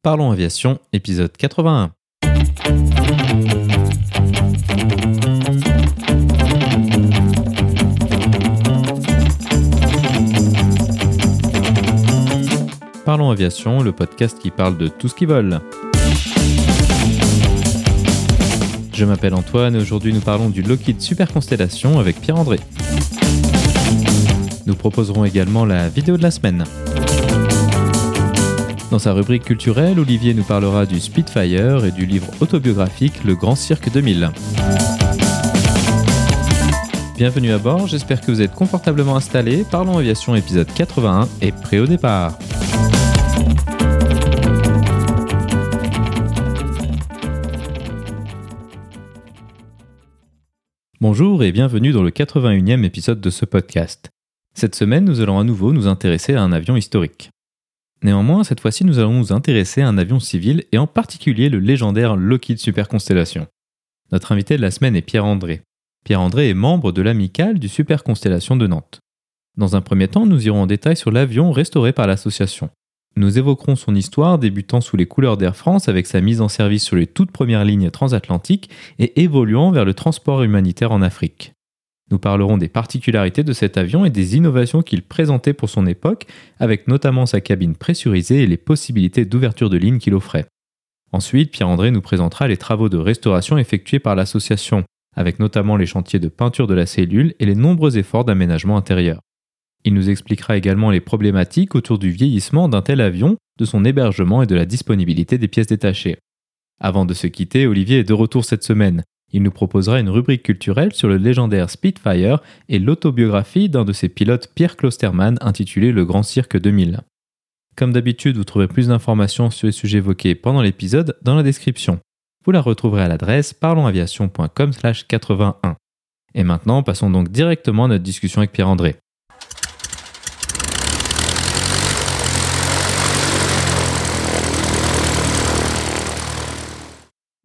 Parlons Aviation, épisode 81. Parlons Aviation, le podcast qui parle de tout ce qui vole. Je m'appelle Antoine et aujourd'hui nous parlons du Lockheed Super Constellation avec Pierre-André. Nous proposerons également la vidéo de la semaine. Dans sa rubrique culturelle, Olivier nous parlera du Spitfire et du livre autobiographique Le Grand Cirque 2000. Bienvenue à bord, j'espère que vous êtes confortablement installés. Parlons Aviation épisode 81 et prêt au départ. Bonjour et bienvenue dans le 81e épisode de ce podcast. Cette semaine, nous allons à nouveau nous intéresser à un avion historique. Néanmoins, cette fois-ci, nous allons nous intéresser à un avion civil et en particulier le légendaire Lockheed Super Constellation. Notre invité de la semaine est Pierre-André. Pierre-André est membre de l'amicale du Super Constellation de Nantes. Dans un premier temps, nous irons en détail sur l'avion restauré par l'association. Nous évoquerons son histoire débutant sous les couleurs d'Air France avec sa mise en service sur les toutes premières lignes transatlantiques et évoluant vers le transport humanitaire en Afrique. Nous parlerons des particularités de cet avion et des innovations qu'il présentait pour son époque, avec notamment sa cabine pressurisée et les possibilités d'ouverture de ligne qu'il offrait. Ensuite, Pierre-André nous présentera les travaux de restauration effectués par l'association, avec notamment les chantiers de peinture de la cellule et les nombreux efforts d'aménagement intérieur. Il nous expliquera également les problématiques autour du vieillissement d'un tel avion, de son hébergement et de la disponibilité des pièces détachées. Avant de se quitter, Olivier est de retour cette semaine. Il nous proposera une rubrique culturelle sur le légendaire Spitfire et l'autobiographie d'un de ses pilotes, Pierre Klosterman, intitulée Le Grand Cirque 2000. Comme d'habitude, vous trouverez plus d'informations sur les sujets évoqués pendant l'épisode dans la description. Vous la retrouverez à l'adresse parlonsaviation.com/81. Et maintenant, passons donc directement à notre discussion avec Pierre-André.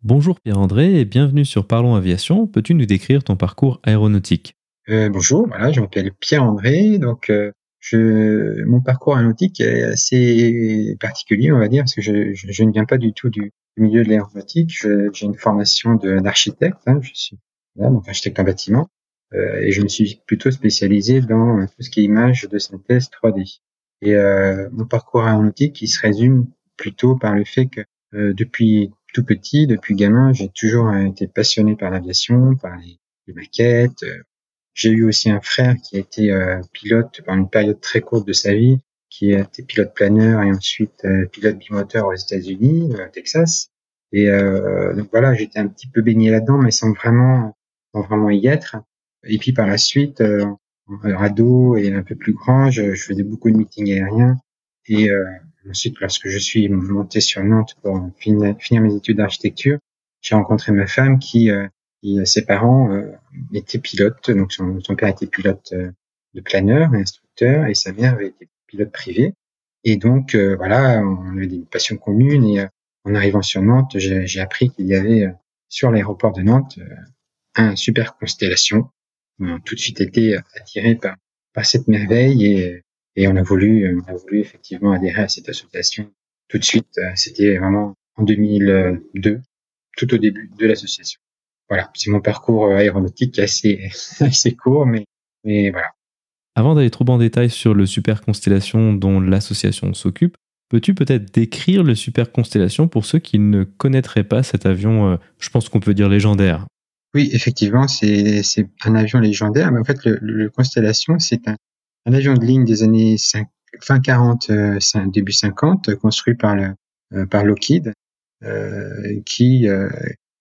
Bonjour Pierre-André et bienvenue sur Parlons Aviation. Peux-tu nous décrire ton parcours aéronautique? Euh, Bonjour, voilà, je m'appelle Pierre-André. Donc, euh, mon parcours aéronautique est assez particulier, on va dire, parce que je, je, ne viens pas du tout du, milieu de l'aéronautique. J'ai une formation d'architecte. Hein, je suis donc architecte en bâtiment, euh, et je me suis plutôt spécialisé dans tout ce qui est image de synthèse 3D. Et euh, mon parcours aéronautique, il se résume plutôt par le fait que euh, depuis tout petit, depuis gamin, j'ai toujours été passionné par l'aviation, par les, maquettes. J'ai eu aussi un frère qui a été euh, pilote pendant une période très courte de sa vie, qui a été pilote planeur et ensuite euh, pilote bimoteur aux États-Unis, au Texas. Et euh, donc voilà, j'étais un petit peu baigné là-dedans, mais sans vraiment, sans vraiment y être. Et puis par la suite, euh, ado et un peu plus grand, je faisais beaucoup de meetings aériens et Ensuite, lorsque je suis monté sur Nantes pour finir, mes études d'architecture, j'ai rencontré ma femme qui, euh, qui ses parents euh, étaient pilotes. Donc son, père était pilote euh, de planeur, instructeur, et sa mère avait été pilote privé. Et donc voilà, on avait des passions communes. Et en arrivant sur Nantes, j'ai appris qu'il y avait sur l'aéroport de Nantes un super constellation. On a tout de suite été attiré par, par cette merveille et et on a voulu, euh, on a voulu effectivement adhérer à cette association tout de suite. Euh, c'était vraiment en 2002, tout au début de l'association. Voilà, c'est mon parcours euh, aéronautique assez, assez court, mais, mais voilà. Avant d'aller trop en détail sur le Super Constellation dont l'association s'occupe, peux-tu peut-être décrire le Super Constellation pour ceux qui ne connaîtraient pas cet avion, je pense qu'on peut dire légendaire? Oui, effectivement, c'est un avion légendaire, mais en fait, le, le Constellation, c'est un, un avion de ligne des années fin 40, euh, début 50, construit par, le, euh, par Lockheed, euh, qui,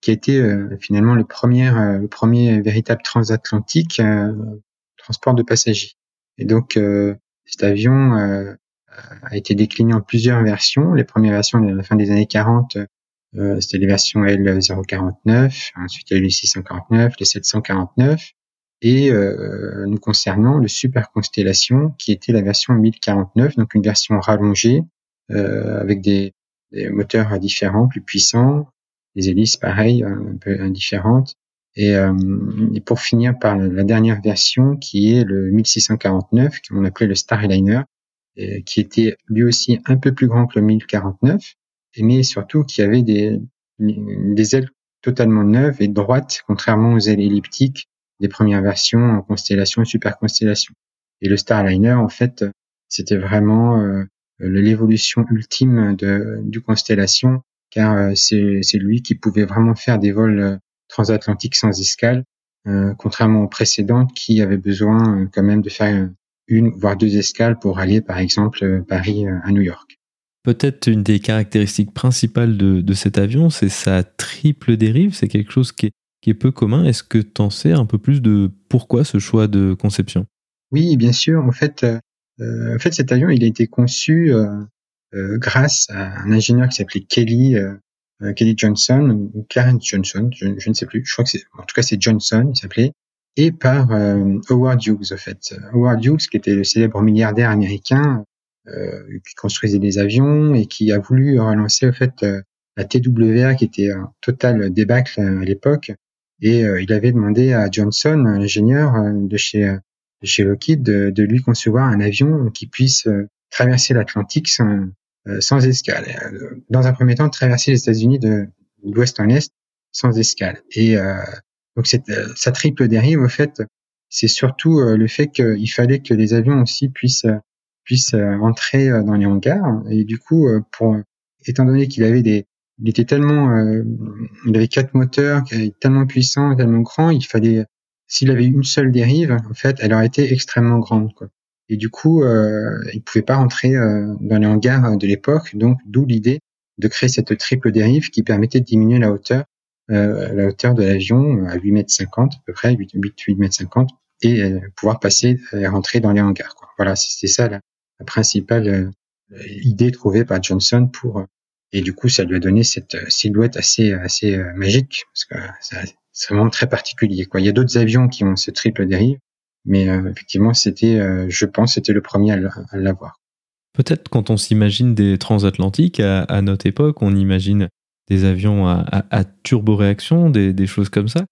qui a été finalement le premier, le premier véritable transatlantique transport de passagers. Et donc, cet avion a été décliné en plusieurs versions. Les premières versions, à la fin des années 40, c'était les versions L049, ensuite il y a eu les 649, les 749, et euh, nous concernant le Super Constellation, qui était la version 1049, donc une version rallongée euh, avec des, moteurs différents, plus puissants, des hélices pareilles, un peu indifférentes. Et, euh, et, pour finir par la dernière version, qui est le 1649, qu'on appelait le Starliner, qui était lui aussi un peu plus grand que le 1049, mais surtout qui avait des ailes totalement neuves et droites, contrairement aux ailes elliptiques des premières versions en constellation et super constellation. Et le Starliner, en fait, c'était vraiment euh, l'évolution ultime de, du constellation, car euh, c'est lui qui pouvait vraiment faire des vols euh, transatlantiques sans escale, contrairement aux précédentes qui avaient besoin quand même de faire une voire deux escales pour aller, par exemple, Paris à New York. Peut-être une des caractéristiques principales de, de cet avion, c'est sa triple dérive. C'est quelque chose qui est, qui est peu commun. Est-ce que tu en sais un peu plus de pourquoi ce choix de conception? Oui, bien sûr. En fait, euh, en fait, cet avion, il a été conçu euh, euh, grâce à un ingénieur qui s'appelait Kelly Kelly Johnson ou Clarence Johnson, je, ne sais plus. Je crois que c'est, en tout cas, c'est Johnson, il s'appelait et par Howard Hughes, en fait. Howard Hughes, qui était le célèbre milliardaire américain, euh, qui construisait des avions et qui a voulu relancer en fait euh, la TWA qui était un total débâcle euh, à l'époque. Et il avait demandé à Johnson, l'ingénieur de chez de chez Lockheed, de, de, lui concevoir un avion qui puisse traverser l'Atlantique sans, sans escale. Dans un premier temps, traverser les États-Unis de l'ouest en est sans escale. Et donc cette, sa triple dérive, au fait, c'est surtout le fait qu'il fallait que les avions aussi puissent puisse euh, entrer euh, dans les hangars. Et du coup, euh, pour étant donné qu'il avait des, il était tellement, il avait quatre moteurs, tellement puissant, tellement grand, il fallait, s'il avait une seule dérive, en fait, elle aurait été extrêmement grande. Quoi. Et du coup, euh, il pouvait pas rentrer dans les hangars de l'époque, donc d'où l'idée de créer cette triple dérive qui permettait de diminuer la hauteur, euh, la hauteur de l'avion à 8 mètres 50 à peu près, 8, 8, mètres 50 et pouvoir passer et rentrer dans les hangars. Quoi. Voilà, c'était ça là la principale euh, idée trouvée par Johnson pour et du coup ça lui a donné cette euh, silhouette assez assez euh, magique parce que c'est vraiment très particulier. Il y a d'autres avions qui ont ce triple dérive, mais effectivement c'était, je pense, c'était le premier à l'avoir. Peut-être quand on s'imagine des transatlantiques à, notre époque, on imagine des avions à, à, turboréaction, des, des, choses comme ça.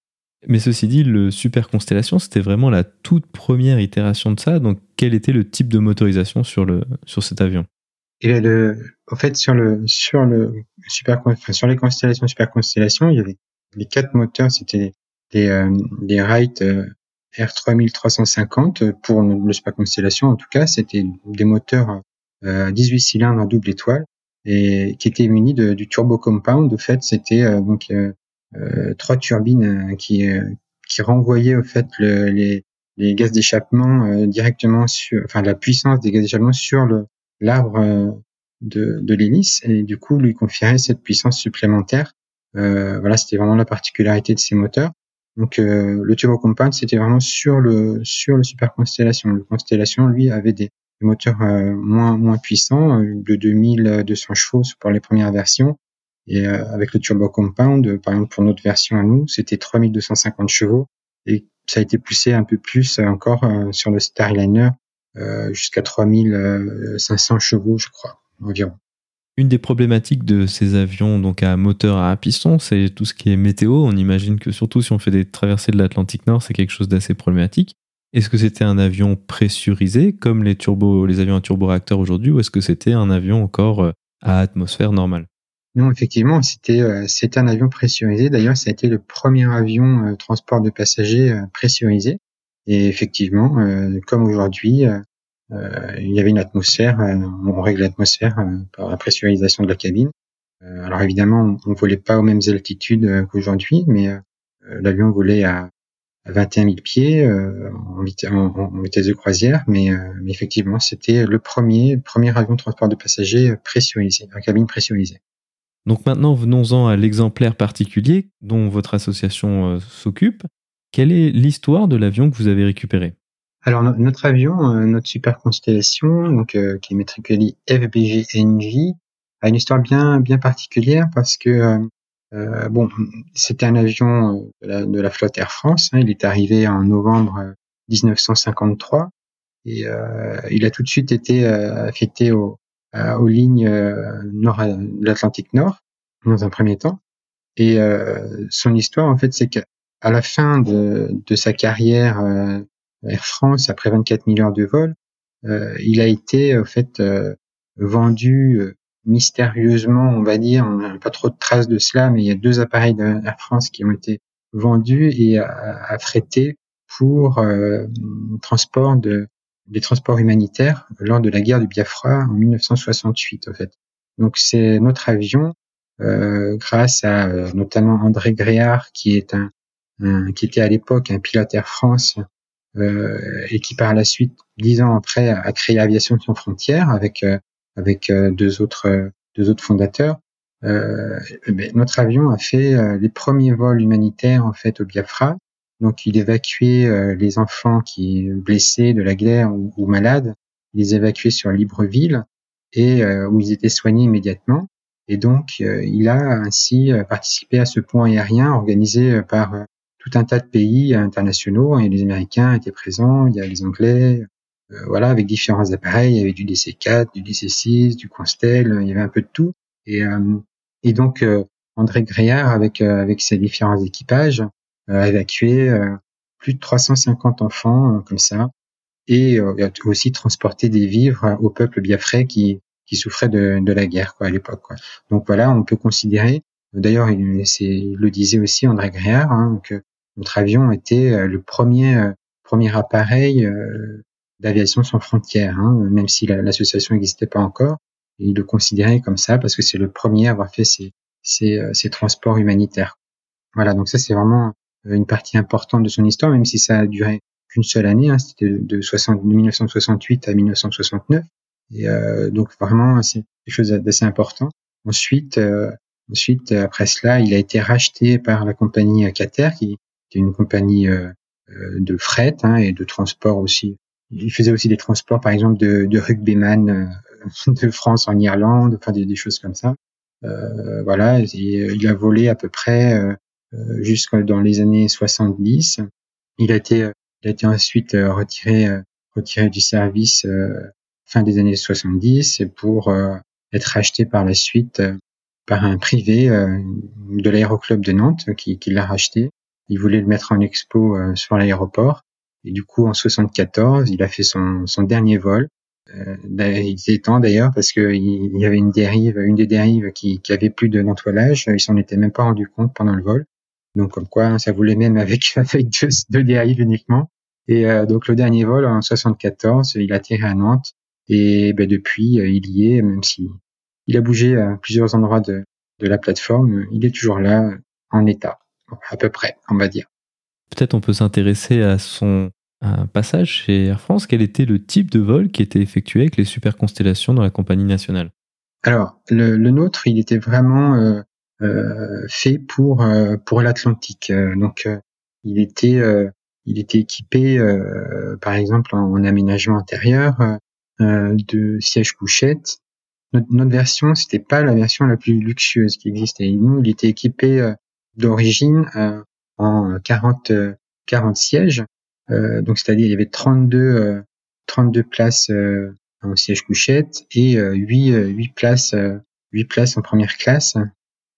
Mais ceci dit, le Super Constellation, c'était vraiment la toute première itération de ça. Donc, quel était le type de motorisation sur, le, sur cet avion? Et le, en fait, sur, le, sur, le super, enfin, sur les constellations Super Constellation, il y avait les quatre moteurs, c'était des, euh, des Wright euh, R3350 pour le Super Constellation. En tout cas, c'était des moteurs euh, 18 cylindres en double étoile et qui étaient munis de, du turbo compound. En fait, c'était euh, donc euh, euh, trois turbines euh, qui euh, qui renvoyaient au fait le, les, les gaz d'échappement directement sur, enfin la puissance des gaz d'échappement sur le l'arbre de, de l'hélice et du coup lui conférer cette puissance supplémentaire. Euh, voilà, c'était vraiment la particularité de ces moteurs. Donc euh, le turbo compound, c'était vraiment sur le sur le super constellation. Le constellation, lui, avait des, moteurs moins moins puissants, de 2200 chevaux pour les premières versions, et euh, avec le Turbo Compound, euh, par exemple pour notre version à nous, c'était 3250 chevaux et ça a été poussé un peu plus encore euh, sur le Starliner jusqu'à 3500 chevaux, je crois, environ. Une des problématiques de ces avions donc à moteur à piston, c'est tout ce qui est météo. On imagine que surtout si on fait des traversées de l'Atlantique Nord, c'est quelque chose d'assez problématique. Est-ce que c'était un avion pressurisé comme les, turbo, les avions à turboréacteur aujourd'hui ou est-ce que c'était un avion encore à atmosphère normale? Non, effectivement, c'était euh, un avion pressurisé. D'ailleurs, ça a été le premier avion euh, transport de passagers euh, pressurisé. Et effectivement, comme aujourd'hui, il y avait une atmosphère. on règle l'atmosphère par la pressurisation de la cabine. alors évidemment, on, ne volait pas aux mêmes altitudes qu'aujourd'hui, mais l'avion volait à, 21 000 pieds en, vitesse, de croisière, mais, mais effectivement, c'était le premier premier avion de transport de passagers pressurisé, en cabine pressurisée. Donc maintenant, venons-en à l'exemplaire particulier dont votre association euh, s'occupe. Quelle est l'histoire de l'avion que vous avez récupéré? Alors notre avion, euh, notre super constellation, donc euh, qui est matriculé FBG-NJ, a une histoire bien bien particulière parce que bon, c'était un avion de la, flotte Air France. Hein. il est arrivé en novembre 1953 et il a tout de suite été affecté au, euh, aux lignes euh, nord de l'Atlantique Nord dans un premier temps. Et euh, son histoire, en fait, c'est qu'à la fin de, de sa carrière Air France, après 24 000 heures de vol, il a été en fait vendu mystérieusement, on va dire, on n'a pas trop de traces de cela, mais il y a deux appareils de Air France qui ont été vendus et affrétés pour euh, transport de des transports humanitaires lors de la guerre du Biafra en 1968 en fait. Donc c'est notre avion euh, grâce à euh, notamment André Gréard qui est un, qui était à l'époque un pilote Air France euh, et qui par la suite dix ans après a créé Aviation sans frontières avec avec deux autres deux autres fondateurs. Ben, notre avion a fait les premiers vols humanitaires en fait au Biafra donc, il évacuait euh, les enfants qui blessés de la guerre ou, malades, il les évacuait sur Libreville et euh, où ils étaient soignés immédiatement. Et donc, euh, il a ainsi participé à ce pont aérien organisé par tout un tas de pays internationaux. Et les Américains étaient présents, il y a les Anglais, voilà, avec différents appareils. Il y avait du DC-4, du DC-6, du Constel, il y avait un peu de tout. Et, et donc, André Gréard, avec, avec ses différents équipages, a évacué euh, plus de 350 enfants euh, comme ça et euh, aussi transporter des vivres au peuple biafrais qui qui souffrait de, de la guerre quoi à l'époque. Donc voilà, on peut considérer d'ailleurs il, le disait aussi André Gréard hein, que notre avion était le premier premier appareil d'aviation sans frontières hein, même si l'association n'existait pas encore, il le considérait comme ça parce que c'est le premier à avoir fait ces ces, ces transports humanitaires. Voilà, donc ça c'est vraiment euh, une partie importante de son histoire, même si ça a duré qu'une seule année, hein, c'était de, 60, 1968 à 1969. Et euh, donc vraiment, c'est quelque chose d'assez important. Ensuite, euh, ensuite après cela, il a été racheté par la compagnie Cater, qui, qui une compagnie de fret hein, et de transport aussi. Il faisait aussi des transports, par exemple, de, de rugbyman de France en Irlande, enfin des, des choses comme ça. Euh, voilà, il a volé à peu près euh, jusque dans les années 70. Il a été, il a été ensuite euh, retiré, euh, retiré du service fin des années 70 pour être racheté par la suite par un privé de l'aéroclub de Nantes qui, qui l'a racheté. Il voulait le mettre en expo sur l'aéroport. Et du coup, en 74, il a fait son, son dernier vol. Euh, il était temps d'ailleurs parce qu'il il y avait une dérive, une des dérives qui, qui avait plus de nettoyage. Il s'en était même pas rendu compte pendant le vol. Donc comme quoi, ça voulait même avec avec deux, deux dérives uniquement. Et euh, donc le dernier vol en 74, il a atterri à Nantes et ben, depuis euh, il y est, même si il a bougé à plusieurs endroits de, de la plateforme, il est toujours là en état, à peu près, on va dire. Peut-être on peut s'intéresser à son passage chez Air France. Quel était le type de vol qui était effectué avec les super constellations dans la compagnie nationale? Alors le, le, nôtre, il était vraiment euh, euh, fait pour euh, pour l'Atlantique. Donc il était il était équipé, par exemple, en, aménagement intérieur, de sièges couchettes. Notre, notre version, c'était pas la version la plus luxueuse qui existait. Nous, il était équipé d'origine en 40 40 sièges. donc c'est-à-dire il y avait 32 32 places en siège couchette et 8 8 places 8 places en première classe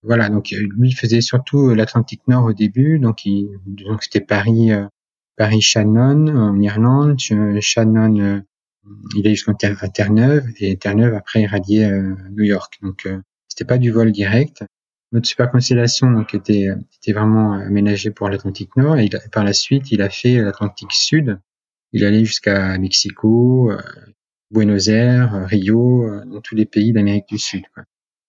voilà, donc euh, lui faisait surtout euh, l'Atlantique Nord au début, donc il, donc c'était Paris, euh, Paris Shannon en Irlande, Shannon, il est jusqu'à Terre-Neuve et Terre-Neuve après irradié à New York. Donc c'était pas du vol direct. Notre super constellation donc était était vraiment aménagée pour l'Atlantique Nord et par la suite il a fait l'Atlantique Sud. Il allait jusqu'à Mexico, Buenos Aires, Rio, dans tous les pays d'Amérique du Sud. Quoi.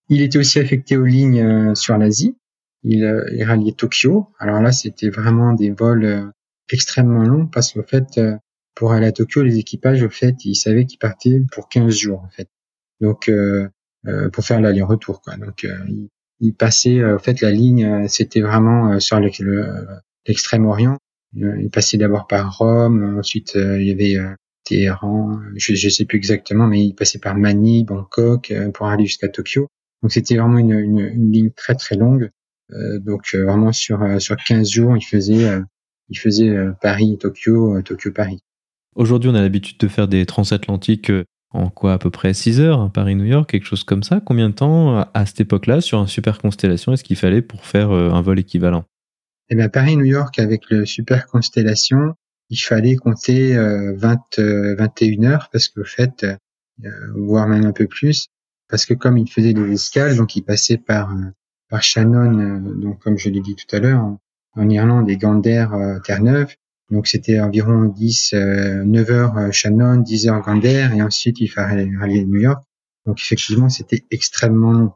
Il était aussi affecté aux lignes euh, sur l'Asie. Il, euh, il ralliait Tokyo. Alors là, c'était vraiment des vols euh, extrêmement longs parce qu'au fait, pour aller à Tokyo, les équipages, au fait, ils savaient qu'ils partaient pour 15 jours, en fait. Donc, euh, pour faire l'aller-retour, quoi. Donc, euh, ils, passaient, en fait, la ligne, c'était vraiment sur l'extrême-orient. Ils passaient d'abord par Rome, ensuite il y avait Téhéran, je, je sais plus exactement, mais ils passaient par Manille, Bangkok, pour aller jusqu'à Tokyo. Donc c'était vraiment une, une, une, ligne très très longue. Euh, donc euh, vraiment sur euh, sur 15 jours, il faisait il faisait Paris Tokyo Tokyo Paris. Aujourd'hui, on a l'habitude de faire des transatlantiques en quoi à peu près 6 heures, hein, Paris-New York, quelque chose comme ça? Combien de temps à cette époque-là sur un super constellation est-ce qu'il fallait pour faire un vol équivalent? Eh bien Paris-New York avec le super constellation, il fallait compter 20 21 heures parce qu'au fait, voire même un peu plus, parce que comme il faisait des escales, donc il passait par par Shannon, donc comme je l'ai dit tout à l'heure, en, Irlande et Gander, Terre-Neuve. Donc c'était environ 10, 9 heures Shannon, 10 heures Gander, et ensuite il fallait aller à New York. Donc effectivement, c'était extrêmement long.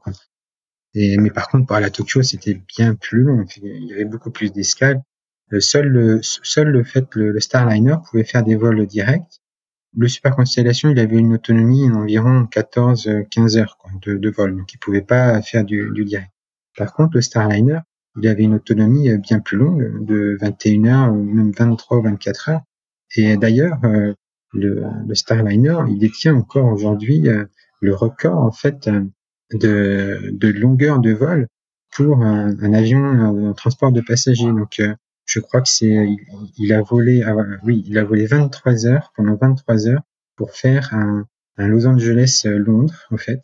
Et, mais par contre, pour aller à Tokyo, c'était bien plus long. Il y avait beaucoup plus d'escales. Le seul, le, seul le fait le, le Starliner pouvait faire des vols directs. Le Super Constellation, il avait une autonomie d'environ 14-15 heures quoi, de, de, vol, donc il pouvait pas faire du, du, direct. Par contre, le Starliner, il avait une autonomie bien plus longue, de 21 heures ou même 23 ou 24 heures. Et d'ailleurs, euh, le, Starliner, il détient encore aujourd'hui euh, le record en fait de, longueur de vol pour un, avion un transport de passagers. Donc, euh, je crois que c'est, il, a volé, ah, oui, il a volé 23 heures pendant 23 heures pour faire un, un Los Angeles Londres en fait.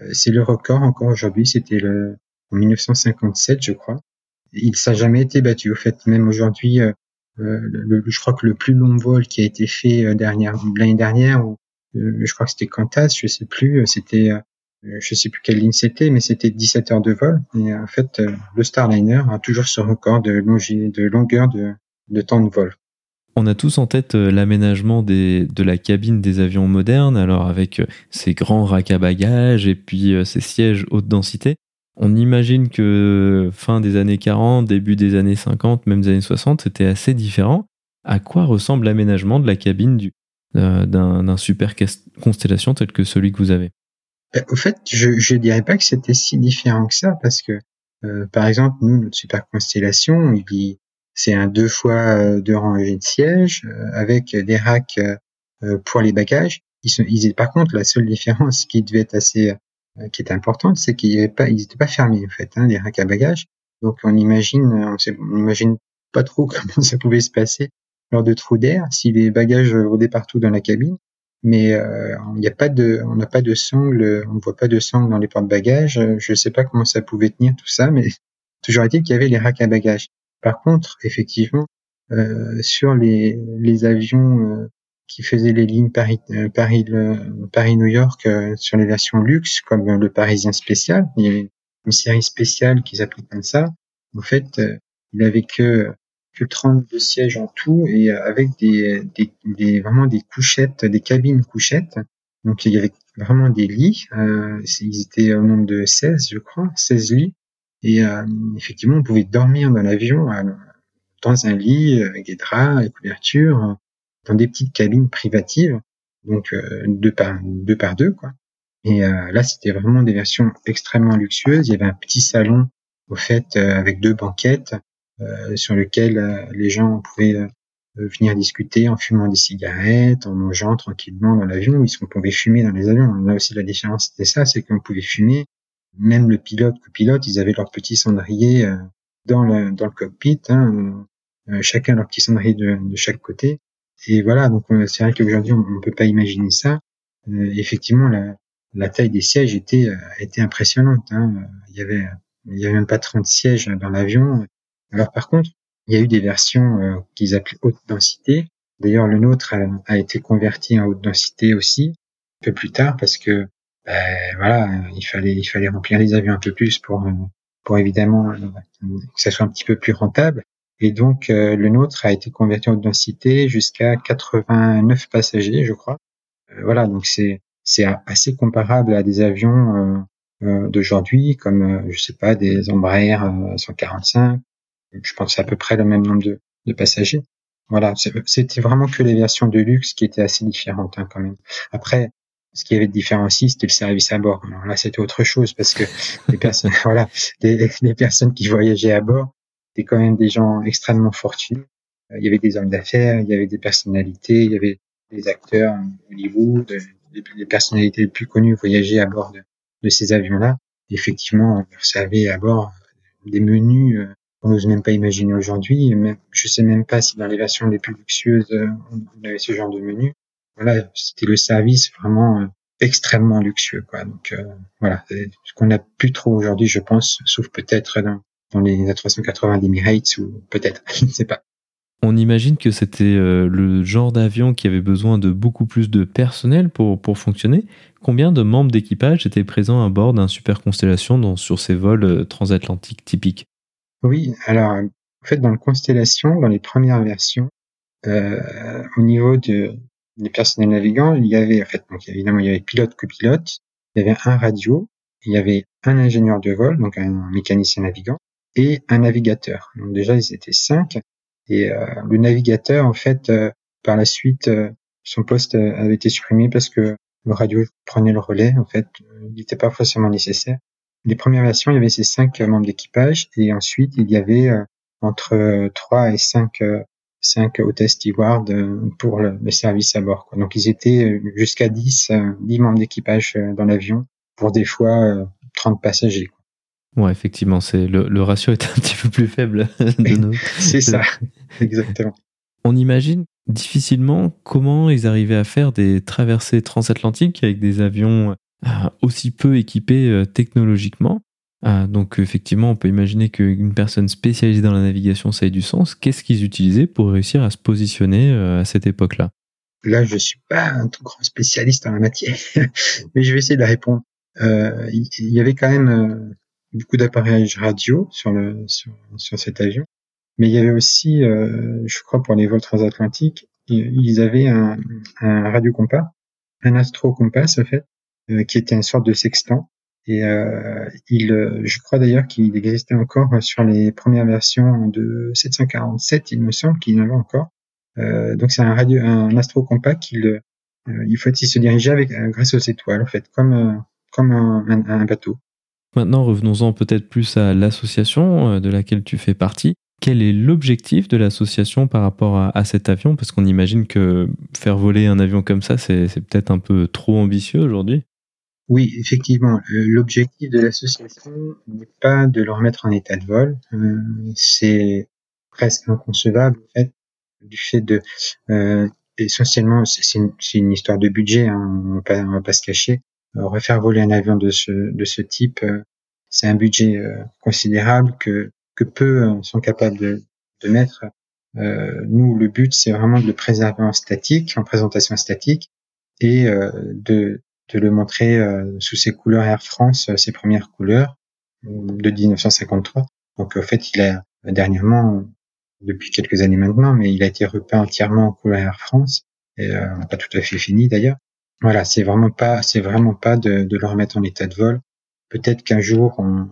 Euh, c'est le record encore aujourd'hui. C'était le en 1957, je crois. Il ça jamais été battu. Au fait, même aujourd'hui, euh, le, je crois que le plus long vol qui a été fait dernière l'année dernière, ou, je crois que c'était Qantas, je sais plus, c'était euh, je sais plus quelle ligne c'était, mais c'était 17 heures de vol. Et en fait, euh, le Starliner a toujours ce record de, longueur de, de temps de vol. On a tous en tête euh, l'aménagement de la cabine des avions modernes, alors avec ces grands racks à bagages et puis ces sièges haute densité. On imagine que fin des années 40, début des années 50, même des années 60, c'était assez différent. À quoi ressemble l'aménagement de la cabine d'un super constellation tel que celui que vous avez? Ben, au fait, je je dirais pas que c'était si différent que ça parce que euh, par exemple nous notre super constellation, c'est un deux fois euh, deux rangées de sièges euh, avec des racks pour les bagages. Par contre, la seule différence qui devait être assez, qui est importante, c'est qu'ils n'étaient pas, pas fermés en fait, hein, les racks à bagages. Donc on imagine, on, on imagine pas trop comment ça pouvait se passer lors de trous d'air si les bagages rôdaient partout dans la cabine mais euh, n'y a pas de, on n'a pas de sangle, on ne voit pas de sangle dans les porte-bagages. Je ne sais pas comment ça pouvait tenir tout ça, mais toujours est-il qu'il y avait les racks à bagages. Par contre, effectivement, euh, sur les, les avions euh, qui faisaient les lignes Paris, euh, Paris, Paris New York euh, sur les versions luxe, comme le Parisien spécial, il y avait une série spéciale qu'ils appelaient comme ça. En fait, il avait que que 32 sièges en tout et euh, avec des, des, des, vraiment des couchettes, des cabines couchettes. Donc il y avait vraiment des lits. Euh, ils étaient au nombre de 16, je crois, 16 lits. Et euh, effectivement, on pouvait dormir dans l'avion euh, dans un lit avec des draps, des couvertures, dans des petites cabines privatives, donc deux par deux par deux quoi. Et là, c'était vraiment des versions extrêmement luxueuses. Il y avait un petit salon au fait avec deux banquettes euh, sur lequel euh, les gens pouvaient euh, venir discuter en fumant des cigarettes, en mangeant tranquillement dans l'avion, qu'on pouvait fumer dans les avions. Là aussi, la différence, c'était ça, c'est qu'on pouvait fumer. Même le pilote, copilote, ils avaient leur petit cendrier dans le, dans le cockpit, hein, chacun leur petit cendrier de, de, chaque côté. Et voilà, donc c'est vrai qu'aujourd'hui, on ne peut pas imaginer ça. effectivement, la, la, taille des sièges était, était impressionnante. Hein. Il y avait il y avait même pas 30 sièges dans l'avion. Alors par contre, il y a eu des versions euh, qu'ils appelaient haute densité. D'ailleurs, le nôtre a, été converti en haute densité aussi un peu plus tard parce que ben, voilà, il fallait il fallait remplir les avions un peu plus pour euh, pour évidemment euh, que ça soit un petit peu plus rentable. Et donc le nôtre a été converti en densité jusqu'à 89 passagers, je crois. voilà, donc c'est c'est assez comparable à des avions d'aujourd'hui comme je sais pas des Embraer 145 je pense à peu près le même nombre de, de passagers. Voilà, c'était vraiment que les versions de luxe qui étaient assez différentes hein, quand même. Après, ce qui avait de différent aussi, c'était le service à bord. Alors là, c'était autre chose parce que les personnes, voilà, les, les, personnes qui voyageaient à bord, c'était quand même des gens extrêmement fortunés. Euh, il y avait des hommes d'affaires, il y avait des personnalités, il y avait des acteurs Hollywood, les, les personnalités les plus connues voyageaient à bord de, ces avions-là. Effectivement, on servait à bord des menus euh, on n'ose même pas imaginer aujourd'hui. Je sais même pas si dans les versions les plus luxueuses, euh, on avait ce genre de menu. Voilà, c'était le service vraiment euh, extrêmement luxueux, quoi. Donc euh, voilà, ce qu'on n'a plus trop aujourd'hui, je pense, sauf peut-être dans, dans les A380 d'Emirates ou peut-être, je ne sais pas. On imagine que c'était euh, le genre d'avion qui avait besoin de beaucoup plus de personnel pour, pour fonctionner. Combien de membres d'équipage étaient présents à bord d'un Super Constellation sur ces vols euh, transatlantiques typiques? Oui, alors en fait dans le Constellation, dans les premières versions, euh, au niveau de, des personnels navigants, il y avait en fait donc évidemment il y avait pilote copilote, il y avait un radio, il y avait un ingénieur de vol donc un mécanicien navigant et un navigateur. Donc déjà ils étaient cinq et euh, le navigateur, en fait, euh, par la suite, euh, son poste avait été supprimé parce que le radio prenait le relais. En fait, il n'était pas forcément nécessaire. Les premières versions, il y avait ces cinq membres d'équipage et ensuite il y avait entre trois et cinq cinq hôtesses steward pour le, service à bord. Quoi. Donc ils étaient jusqu'à 10, 10 membres d'équipage dans l'avion pour des fois 30 passagers. Quoi. Ouais, effectivement, c'est le, ratio est un petit peu plus faible de nos. c'est ça, exactement. On imagine difficilement comment ils arrivaient à faire des traversées transatlantiques avec des avions euh, aussi peu équipés euh, technologiquement. Ah, donc effectivement, on peut imaginer qu'une personne spécialisée dans la navigation, ça ait du sens. Qu'est-ce qu'ils utilisaient pour réussir à se positionner euh, à cette époque-là? Là, je suis pas un tout grand spécialiste en la matière, mais je vais essayer de répondre. Il y avait quand même beaucoup d'appareillages radio sur le sur, sur, cet avion, mais il y avait aussi, euh, je crois, pour les vols transatlantiques, ils avaient un, un radiocompas, un astro-compass en fait, euh, qui était une sorte de sextant. Et euh, il, je crois d'ailleurs qu'il existait encore sur les premières versions de 747, il me semble qu'il y en avait encore. Euh, donc c'est un radio, un astro-compass qu'il, euh, il faut il se dirigeait avec grâce aux étoiles en fait, comme comme un, un bateau. Maintenant, revenons-en peut-être plus à l'association euh, de laquelle tu fais partie. Quel est l'objectif de l'association par rapport à, cet avion? Parce qu'on imagine que faire voler un avion comme ça, c'est peut-être un peu trop ambitieux aujourd'hui. Oui, effectivement. L'objectif de l'association n'est pas de le remettre en état de vol. Euh, c'est presque inconcevable, en fait, du fait de... Euh, essentiellement, c'est une, histoire de budget, hein, on ne va pas se cacher. Euh, refaire voler un avion de ce, de ce type, euh, c'est un budget euh, considérable que, que peu sont capables de, de mettre. nous, le but, c'est vraiment de le préserver en statique, en présentation statique, et de, de le montrer sous ses couleurs Air France, ses premières couleurs de 1953. Donc, en fait, il a dernièrement, depuis quelques années maintenant, mais il a été repeint entièrement en couleur Air France, et pas tout à fait fini d'ailleurs. Voilà, c'est vraiment pas, c'est vraiment pas de, de, le remettre en état de vol. Peut-être qu'un jour on,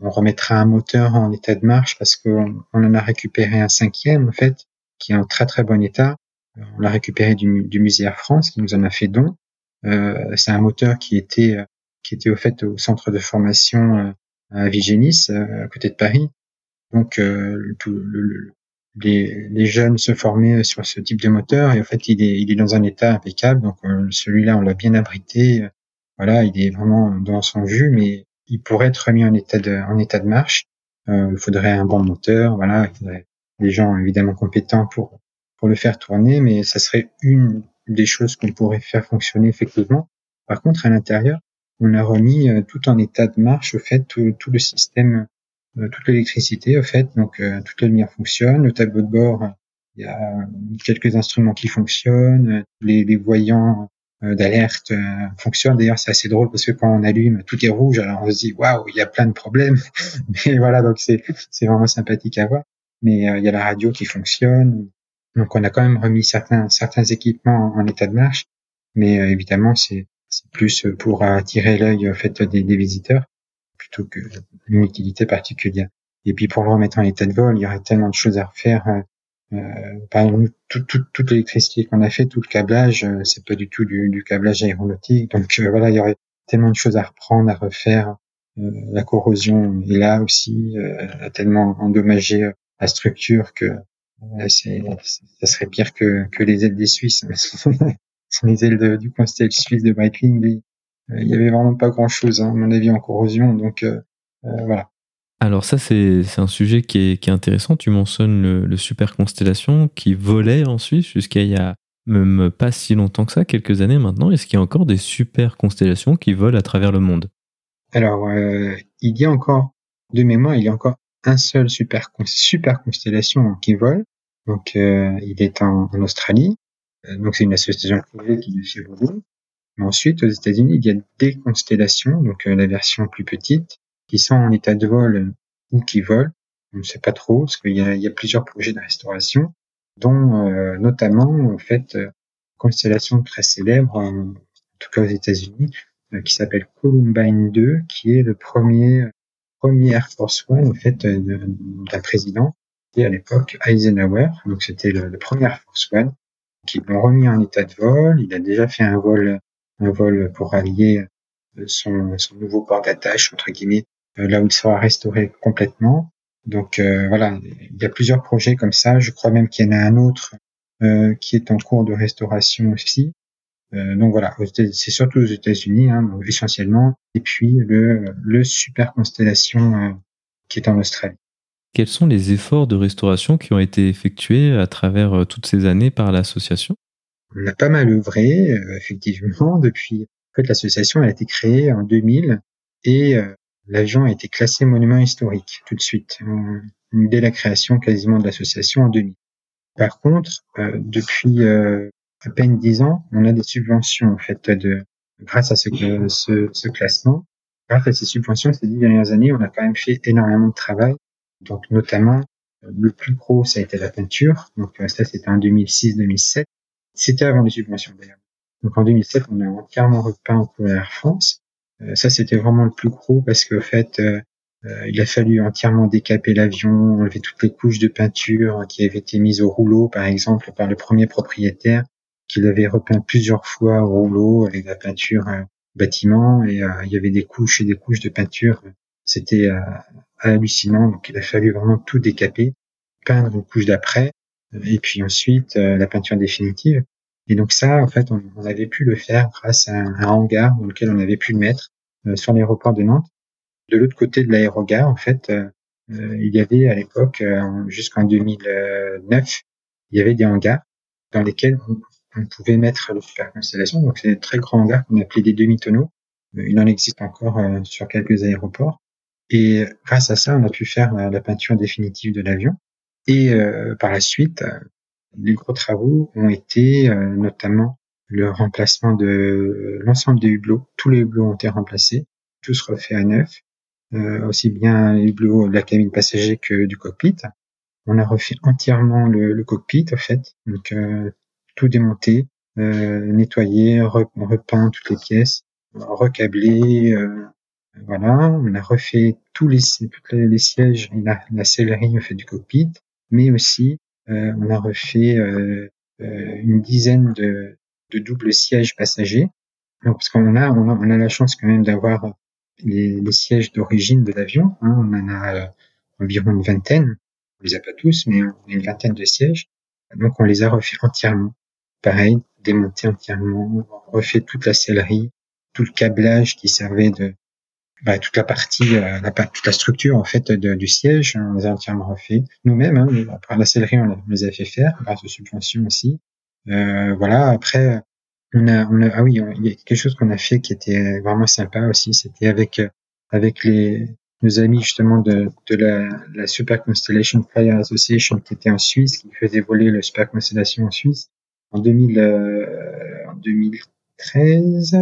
on, remettra un moteur en état de marche parce qu'on on en a récupéré un cinquième en fait qui est en très très bon état. On l'a récupéré du, du, musée Air France qui nous en a fait don. Euh, c'est un moteur qui était qui était au fait au centre de formation euh, à Vigénis euh, à côté de Paris. Donc euh, tout, le, les, les, jeunes se formaient sur ce type de moteur et en fait il est, il est dans un état impeccable. Donc euh, celui-là on l'a bien abrité. Voilà il est vraiment dans son jus mais il pourrait être remis en état de en état de marche. Euh, il faudrait un bon moteur voilà. Il faudrait des gens évidemment compétents pour pour le faire tourner mais ça serait une des choses qu'on pourrait faire fonctionner effectivement. Par contre à l'intérieur on a remis euh, tout en état de marche au fait tout, tout le système toute l'électricité au fait, donc euh, toute la lumière fonctionne, le tableau de bord, il y a quelques instruments qui fonctionnent, les, les voyants euh, d'alerte fonctionnent. D'ailleurs, c'est assez drôle parce que quand on allume, tout est rouge, alors on se dit waouh, il y a plein de problèmes. Mais voilà, donc c'est c'est vraiment sympathique à voir. Mais il y a la radio qui fonctionne. Donc on a quand même remis certains certains équipements en, état de marche, mais évidemment c'est plus pour attirer l'œil au fait des, des visiteurs plutôt que une utilité particulière. Et puis pour le remettre en état de vol, il y aurait tellement de choses à refaire. Euh, euh par exemple, toute l'électricité qu'on a fait, tout le câblage, euh, c'est pas du tout du, du câblage aéronautique. Donc euh, voilà, il y aurait tellement de choses à reprendre, à refaire. la corrosion est là aussi, a tellement endommagé la structure que c'est, ça serait pire que, que les ailes des Suisses. les ailes du Constel suisse de Breitling, lui, il y avait vraiment pas grand chose, hein, à mon avis, en corrosion. Donc euh, euh, voilà. Alors ça, c'est un sujet qui est, qui est, intéressant. Tu mentionnes le, le, Super Constellation qui volait en Suisse jusqu'à il y a même pas si longtemps que ça, quelques années maintenant. Est-ce qu'il y a encore des super constellations qui volent à travers le monde? Alors, euh, il y a encore, de mémoire, il y a encore un seul super, super constellation qui vole. Donc, il est en, Australie. donc, c'est une association privée qui le fait voler. Ensuite, aux États-Unis, il y a des constellations, donc la version plus petite, qui sont en état de vol ou qui volent. On ne sait pas trop, parce qu'il y y a plusieurs projets de restauration, dont notamment, en fait, constellation très célèbre, en tout cas aux États-Unis, euh, qui s'appelle Columbine 2, qui est le premier premier Air Force One en fait d'un président qui à l'époque Eisenhower. Donc c'était le, premier Air Force One qui l'ont remis en état de vol. Il a déjà fait un vol un vol pour allier euh, son, son nouveau port d'attache entre guillemets euh, là où il sera restauré complètement. Donc voilà, il y a plusieurs projets comme ça. Je crois même qu'il y en a un autre euh, qui est en cours de restauration aussi. Euh, donc voilà, c'est surtout aux États-Unis, hein, essentiellement, et puis le, le super constellation euh, qui est en Australie. Quels sont les efforts de restauration qui ont été effectués à travers toutes ces années par l'association? On a pas mal œuvré, effectivement, depuis. En fait, l'association a été créée en 2000 et l'avion a été classé monument historique tout de suite, dès la création quasiment de l'association en 2000. Par contre, euh, depuis euh, à peine dix ans, on a des subventions en fait de grâce à ce, ce, ce classement. Grâce à ces subventions, ces dix dernières années, on a quand même fait énormément de travail. Donc notamment, le plus gros, ça a été la peinture. Donc ça, c'était en 2006-2007. C'était avant les subventions d'ailleurs. Donc en 2007, on a entièrement repeint en couleur France. Euh, ça, c'était vraiment le plus gros parce qu'en fait, euh, il a fallu entièrement décaper l'avion, enlever toutes les couches de peinture qui avaient été mises au rouleau, par exemple, par le premier propriétaire, qui l'avait repeint plusieurs fois au rouleau avec la peinture euh, bâtiment, et euh, il y avait des couches et des couches de peinture. C'était hallucinant, donc il a fallu vraiment tout décaper, peindre une couche d'après, et puis ensuite la peinture définitive. Et donc ça, en fait, on, avait pu le faire grâce à un, hangar dans lequel on avait pu le mettre sur l'aéroport de Nantes de l'autre côté de l'aérogare, en fait, euh, euh, il y avait à l'époque, euh, jusqu'en 2009, il y avait des hangars dans lesquels on, pouvait mettre le super constellation. Donc, c'est des très grands hangars qu'on appelait des demi-tonneaux. Il en existe encore sur quelques aéroports. Et grâce à ça, on a pu faire la, peinture définitive de l'avion. Et par la suite, les gros travaux ont été notamment le remplacement de l'ensemble des hublots. Tous les hublots ont été remplacés, tous refaits à neuf. Euh, aussi bien les hublots de la cabine passager que du cockpit. On a refait entièrement le, le cockpit, en fait, donc euh, tout démonté, euh, nettoyé, repeint toutes les pièces, recablé, voilà. On a refait tous les, toutes les, sièges et la, la sellerie au fait du cockpit, mais aussi on a refait une dizaine de, de doubles sièges passagers. Donc, parce qu'on a, on a, on a la chance quand même d'avoir les, les sièges d'origine de l'avion. Hein, on en a euh, environ une vingtaine. On les a pas tous, mais on a une vingtaine de sièges. Donc on les a refait entièrement. Pareil, démonté entièrement, refait toute la sellerie, tout le câblage qui servait de bah, toute la partie, euh, la, toute la structure en fait de, du siège, on les a entièrement refait nous-mêmes. Hein, après la sellerie, on, les a fait faire grâce aux subventions aussi. Euh, voilà. Après, on a, on a, ah oui, il y a quelque chose qu'on a fait qui était vraiment sympa aussi. C'était avec avec les nos amis justement de, de la, la Super Constellation Fire Association qui était en Suisse, qui faisait voler le Super Constellation en Suisse en 2000, euh, en 2013.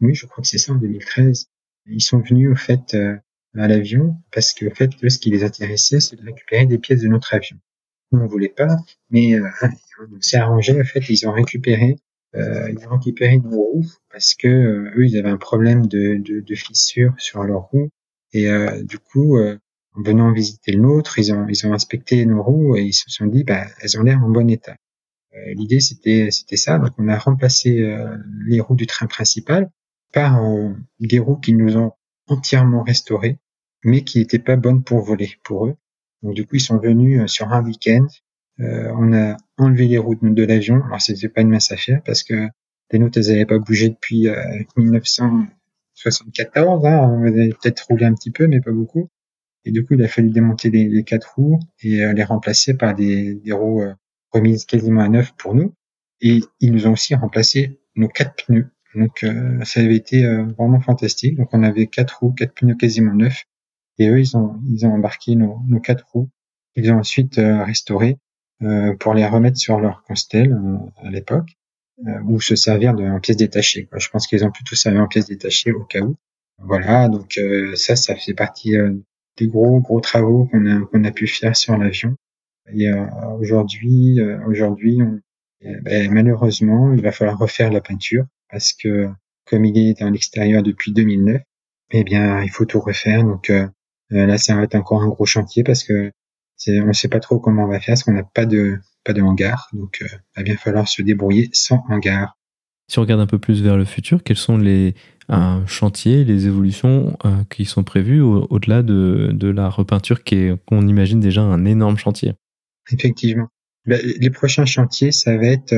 Oui, je crois que c'est ça en 2013. Ils sont venus au fait euh, à l'avion parce que en fait, ce qui les intéressait, c'est de récupérer des pièces de notre avion. Nous, on voulait pas, mais euh, on s'est arrangé. En fait, ils ont récupéré euh, ils ont récupéré nos roues parce que euh, eux ils avaient un problème de, de, de fissure sur leurs roues et euh, du coup euh, en venant visiter le nôtre ils ont ils ont inspecté nos roues et ils se sont dit bah elles ont l'air en bon état euh, l'idée c'était c'était ça donc on a remplacé les roues du train principal par des roues qui nous ont entièrement restaurées mais qui n'étaient pas bonnes pour voler pour eux donc du coup ils sont venus sur un week-end euh, on a enlevé les routes de l'avion. Alors c'était pas une mince affaire parce que les notes elles n'avaient pas bougé depuis 1974. Euh, hein. On avait peut-être roulé un petit peu, mais pas beaucoup. Et du coup, il a fallu démonter les, quatre roues et euh, les remplacer par des, des roues remises quasiment à neuf pour nous. Et ils nous ont aussi remplacé nos quatre pneus. Donc ça avait été vraiment fantastique. Donc on avait quatre roues, quatre pneus quasiment neufs. Et eux, ils ont, ils ont embarqué nos, nos quatre roues. Ils ont ensuite restauré pour les remettre sur leur constelle à l'époque, ou se servir de, en pièces détachées. Quoi. Je pense qu'ils ont plutôt servi en pièces détachées au cas où. Voilà, donc ça, ça fait partie des gros gros travaux qu'on a qu'on a pu faire sur l'avion. Et aujourd'hui, aujourd'hui, ben, malheureusement, il va falloir refaire la peinture parce que comme il est dans l'extérieur depuis 2009, eh bien, il faut tout refaire. Donc euh, euh, là, ça va être encore un gros chantier parce que on ne sait pas trop comment on va faire parce qu'on n'a pas de pas de hangar. Donc, euh, il va bien falloir se débrouiller sans hangar. Si on regarde un peu plus vers le futur, quels sont les chantiers, les évolutions qui sont prévues au-delà de, de, la repeinture qui est qu'on imagine déjà un énorme chantier? Effectivement. Ben, les prochains chantiers, ça va être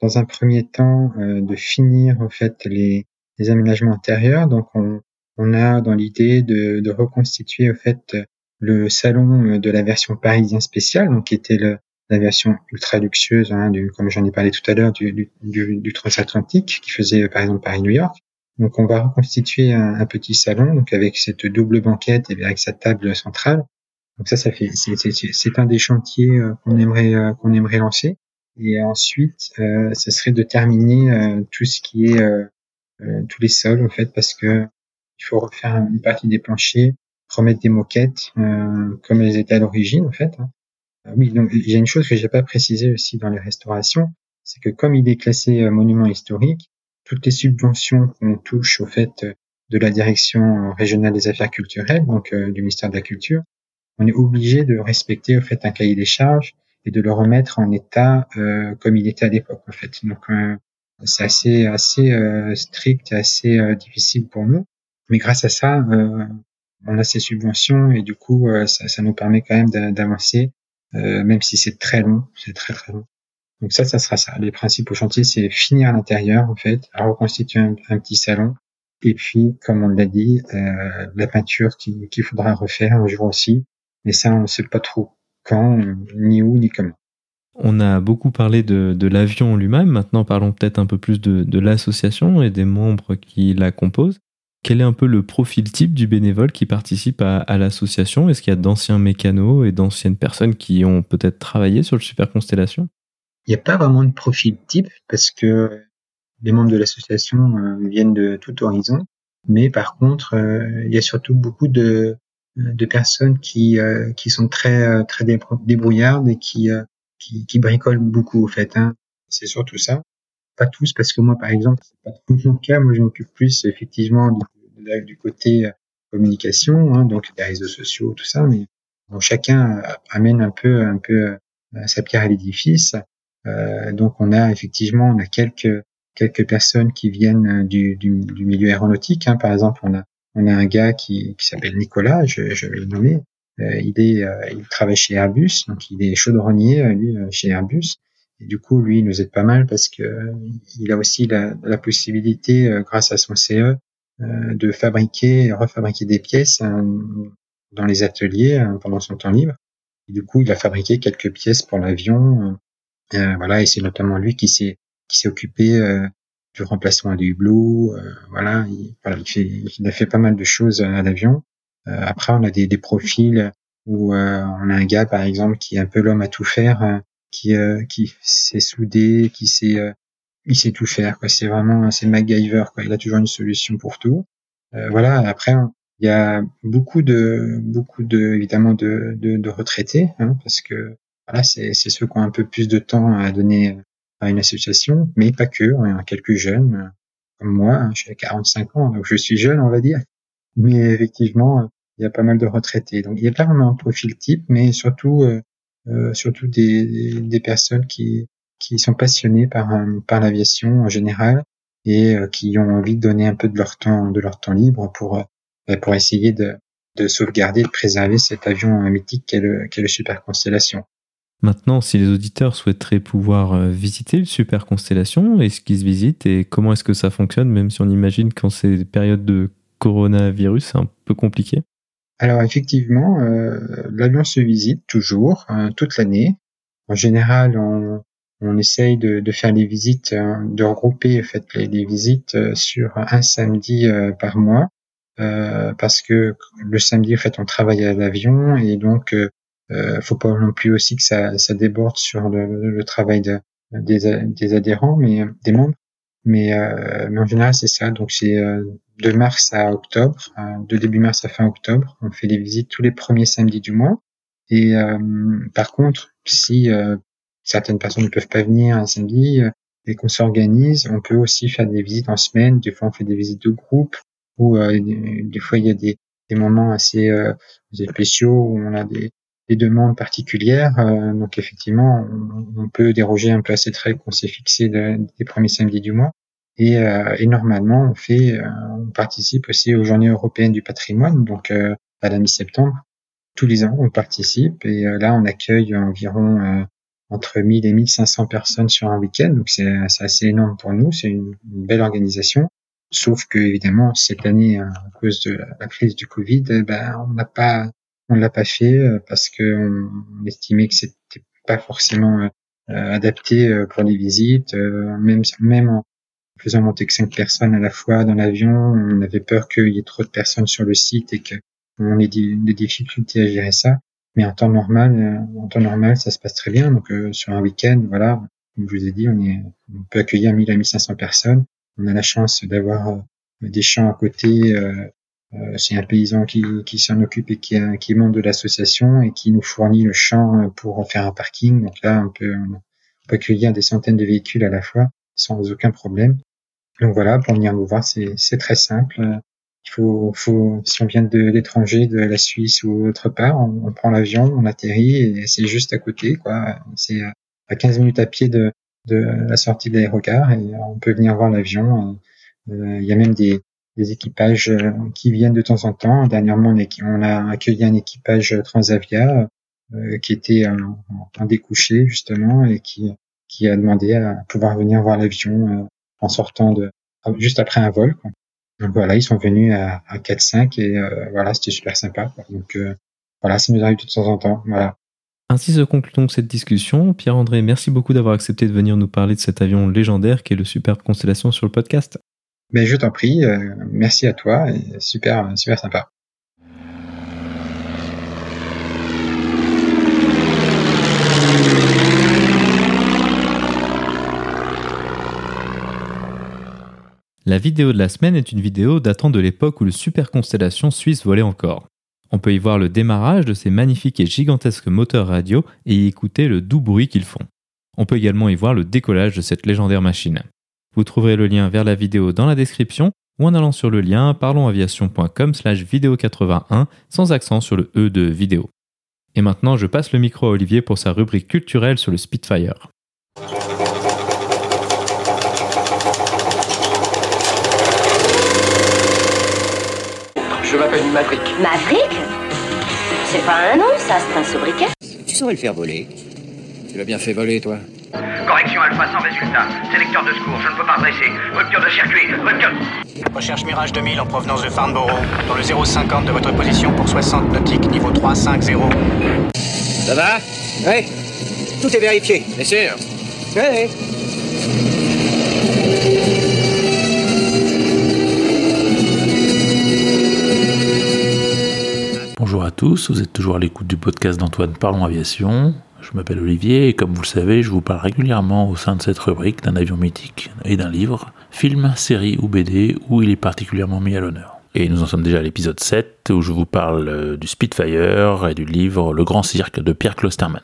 dans un premier temps de finir en fait les, les aménagements intérieurs. Donc on, on a dans l'idée de, de, reconstituer au fait le salon de la version parisien spécial, donc qui était le, la version ultra luxueuse, hein, du, comme j'en ai parlé tout à l'heure, du, du, du, transatlantique, qui faisait par exemple Paris-New York. Donc on va reconstituer un, un, petit salon, donc avec cette double banquette et avec sa table centrale. Donc ça, ça fait, c'est un des chantiers euh, qu'on aimerait euh, qu'on aimerait lancer. Et ensuite, euh, ce serait de terminer euh, tout ce qui est euh, tous les sols en fait, parce que il faut refaire une partie des planchers, remettre des moquettes euh, comme elles étaient à l'origine en fait. Hein. Euh, oui, donc il y a une chose que j'ai pas précisé aussi dans les restaurations, c'est que comme il est classé euh, monument historique, toutes les subventions qu'on touche au fait de la direction régionale des affaires culturelles, donc du ministère de la Culture, on est obligé de respecter au fait un cahier des charges et de le remettre en état euh, comme il était à l'époque en fait. Donc c'est assez assez strict et assez difficile pour nous. Mais grâce à ça, euh, on a ces subventions et du coup, euh, ça, ça, nous permet quand même d'avancer, euh, même si c'est très long, c'est très très long. Donc ça, ça sera ça. Les principaux chantiers, c'est finir l'intérieur, en fait, à reconstituer un, petit salon. Et puis, comme on l'a dit, euh, la peinture qu'il faudra refaire un jour aussi. Mais ça, on ne sait pas trop quand, ni où, ni comment. On a beaucoup parlé de, de l'avion lui-même. Maintenant, parlons peut-être un peu plus de, de l'association et des membres qui la composent. Quel est un peu le profil type du bénévole qui participe à, l'association? Est-ce qu'il y a d'anciens mécanos et d'anciennes personnes qui ont peut-être travaillé sur le Super Constellation? Il n'y a pas vraiment de profil type parce que les membres de l'association euh, viennent de tout horizon. Mais par contre, euh, il y a surtout beaucoup de, de personnes qui, euh, qui sont très, très débrouillardes et qui, qui, qui bricolent beaucoup, au fait. Hein. C'est surtout ça pas tous, parce que moi, par exemple, c'est pas trop mon cas. Moi, je m'occupe plus effectivement du, côté euh, communication, hein, donc des réseaux sociaux, tout ça. Mais chacun euh, amène un peu, un peu euh, sa pierre à l'édifice. Euh, donc, on a effectivement, on a quelques quelques personnes qui viennent du, du, du milieu aéronautique. Hein. Par exemple, on a on a un gars qui, qui s'appelle Nicolas, je, je vais le nommer. Euh, il est, il travaille chez Airbus, donc il est chaudronnier lui chez Airbus. Et du coup, lui, il nous aide pas mal parce que euh, il a aussi la, la possibilité, euh, grâce à son CE, euh, de fabriquer, refabriquer des pièces dans les ateliers pendant son temps libre. Et du coup, il a fabriqué quelques pièces pour l'avion. voilà, et c'est notamment lui qui s'est qui s'est occupé du remplacement des hublots. voilà, il, voilà, il, fait, il a fait pas mal de choses à l'avion. après, on a des, des profils où on a un gars, par exemple, qui est un peu l'homme à tout faire qui euh, qui s'est soudé, qui euh, il sait tout faire quoi. C'est vraiment c'est MacGyver quoi. Il a toujours une solution pour tout. Euh, voilà. Après il y a beaucoup de beaucoup de évidemment de de, de retraités hein, parce que voilà c'est c'est ceux qui ont un peu plus de temps à donner à une association, mais pas que. A quelques jeunes comme moi. Hein, j'ai 45 ans donc je suis jeune on va dire. Mais effectivement il y a pas mal de retraités. Donc il y a vraiment un profil type, mais surtout euh, surtout des, des, personnes qui, qui sont passionnées par, euh, par l'aviation en général et euh, qui ont envie de donner un peu de leur temps, de leur temps libre pour, bah, pour essayer de, de sauvegarder, de préserver cet avion mythique qu'est le, qu'est le Super Constellation. Maintenant, si les auditeurs souhaiteraient pouvoir visiter le Super Constellation, est-ce qu'ils se visitent et comment est-ce que ça fonctionne, même si on imagine qu'en ces périodes de coronavirus, c'est un peu compliqué alors effectivement, euh, l'avion se visite toujours, hein, toute l'année. En général, on, on essaye de, de, faire les visites, hein, de regrouper en fait, les, les, visites euh, sur un samedi euh, par mois, euh, parce que le samedi, en fait, on travaille à l'avion et donc euh, faut pas non plus aussi que ça, ça déborde sur le, le travail de, des, des adhérents, mais des membres. Mais, euh, mais en général, c'est ça. Donc, c'est euh, de mars à octobre, de début mars à fin octobre. On fait des visites tous les premiers samedis du mois. Et par contre, si certaines personnes ne peuvent pas venir un samedi et qu'on s'organise, on peut aussi faire des visites en semaine. Des fois, on fait des visites de groupe ou des fois, il y a des, des moments assez spéciaux où on a des, des demandes particulières. Euh, donc effectivement, on, peut déroger un peu à cette règle qu'on s'est fixée des premiers samedis du mois. Et, euh, et normalement, on fait, euh, on participe aussi aux Journées européennes du patrimoine, donc à la mi-septembre. Tous les ans, on participe et là, on accueille environ entre 1000 et 1500 personnes sur un week-end. Donc c'est assez énorme pour nous, c'est une, belle organisation. Sauf que évidemment cette année, à cause de la, crise du Covid, ben on n'a pas on l'a pas fait euh, parce que on estimait que c'était pas forcément euh, adapté euh, pour les visites. même même en faisant monter que cinq personnes à la fois dans l'avion, on avait peur qu'il y ait trop de personnes sur le site et que on ait des, difficultés à gérer ça. Mais en temps normal, en temps normal, ça se passe très bien. Donc sur un week-end, voilà, comme je vous ai dit, on, est, on peut accueillir 1000 à 1500 personnes. On a la chance d'avoir des champs à côté c'est un paysan qui, qui s'en occupe et qui, qui est membre de l'association et qui nous fournit le champ pour faire un parking. Donc là, on peut, on peut accueillir des centaines de véhicules à la fois sans aucun problème. Donc voilà, pour venir nous voir, c'est très simple. Il faut, faut, si on vient de l'étranger, de la Suisse ou autre part, on, prend l'avion, on atterrit et c'est juste à côté, quoi. C'est à 15 minutes à pied de, de la sortie de l'aérogare et on peut venir voir l'avion. Euh, il y a même des, des équipages euh, qui viennent de temps en temps. Dernièrement, on a accueilli un équipage Transavia euh, qui était en, découché justement et qui, a demandé à pouvoir venir voir l'avion euh, en sortant de juste après un vol. Donc voilà, ils sont venus à, à 4-5 et voilà, c'était super sympa. Donc voilà, ça nous arrive de temps en temps. Voilà. Ainsi se conclut donc cette discussion. Pierre-André, merci beaucoup d'avoir accepté de venir nous parler de cet avion légendaire qui est le Superbe Constellation sur le podcast. Mais je t'en prie, euh, merci à toi, et super, super sympa. La vidéo de la semaine est une vidéo datant de l'époque où le Super Constellation suisse volait encore. On peut y voir le démarrage de ces magnifiques et gigantesques moteurs radio et y écouter le doux bruit qu'ils font. On peut également y voir le décollage de cette légendaire machine. Vous trouverez le lien vers la vidéo dans la description ou en allant sur le lien parlonsaviation.com slash vidéo 81 sans accent sur le E de vidéo. Et maintenant, je passe le micro à Olivier pour sa rubrique culturelle sur le Spitfire. Je m'appelle Maverick. Maverick? C'est pas un nom, ça, c'est un sobriquet. Tu saurais le faire voler. Tu l'as bien fait voler, toi. Correction Alpha sans résultat. Sélecteur de secours, je ne peux pas dresser. Rupture de circuit, rupture. Recherche Mirage 2000 en provenance de Farnborough, dans le 050 de votre position pour 60 nautiques, niveau 350. Ça va? Oui. Tout est vérifié. Bien sûr. Oui. Bonjour à tous, vous êtes toujours à l'écoute du podcast d'Antoine Parlons Aviation. Je m'appelle Olivier et comme vous le savez, je vous parle régulièrement au sein de cette rubrique d'un avion mythique et d'un livre, film, série ou BD où il est particulièrement mis à l'honneur. Et nous en sommes déjà à l'épisode 7 où je vous parle euh, du Spitfire et du livre Le Grand Cirque de Pierre Klosterman.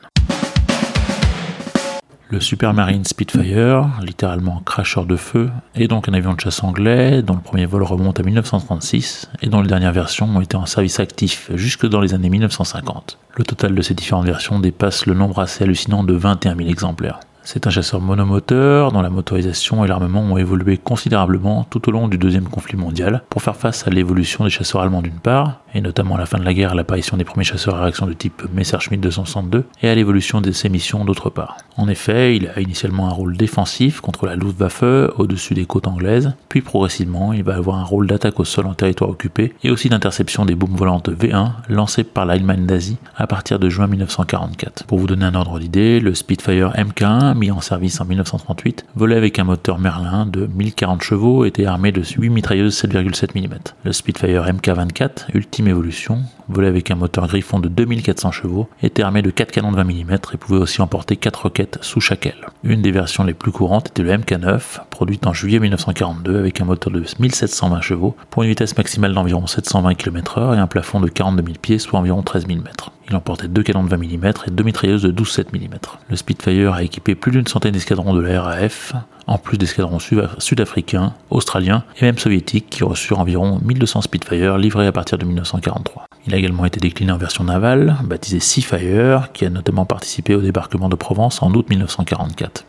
Le Supermarine Spitfire, littéralement cracheur de feu, est donc un avion de chasse anglais dont le premier vol remonte à 1936 et dont les dernières versions ont été en service actif jusque dans les années 1950. Le total de ces différentes versions dépasse le nombre assez hallucinant de 21 000 exemplaires. C'est un chasseur monomoteur dont la motorisation et l'armement ont évolué considérablement tout au long du deuxième conflit mondial pour faire face à l'évolution des chasseurs allemands d'une part, et notamment à la fin de la guerre à l'apparition des premiers chasseurs à réaction de type Messerschmitt 262, et à l'évolution de ses missions d'autre part. En effet, il a initialement un rôle défensif contre la Luftwaffe au-dessus des côtes anglaises, puis progressivement il va avoir un rôle d'attaque au sol en territoire occupé et aussi d'interception des bombes volantes V1 lancées par l'Allemagne d'Asie à partir de juin 1944. Pour vous donner un ordre d'idée, le Spitfire MK1 mis en service en 1938, volait avec un moteur Merlin de 1040 chevaux et était armé de 8 mitrailleuses 7,7 mm. Le Spitfire Mk24, ultime évolution, volait avec un moteur Griffon de 2400 chevaux, était armé de 4 canons de 20 mm et pouvait aussi emporter 4 roquettes sous chaque aile. Une des versions les plus courantes était le MK9, produite en juillet 1942 avec un moteur de 1720 chevaux pour une vitesse maximale d'environ 720 km/h et un plafond de 42 000 pieds, soit environ 13 000 mètres. Il emportait deux canons de 20 mm et deux mitrailleuses de 12-7 mm. Le Spitfire a équipé plus d'une centaine d'escadrons de la RAF, en plus d'escadrons sud-africains, australiens et même soviétiques qui reçurent environ 1200 Spitfire livrés à partir de 1943. Il a également été décliné en version navale, baptisé Seafire, qui a notamment participé au débarquement de Provence en août 1944.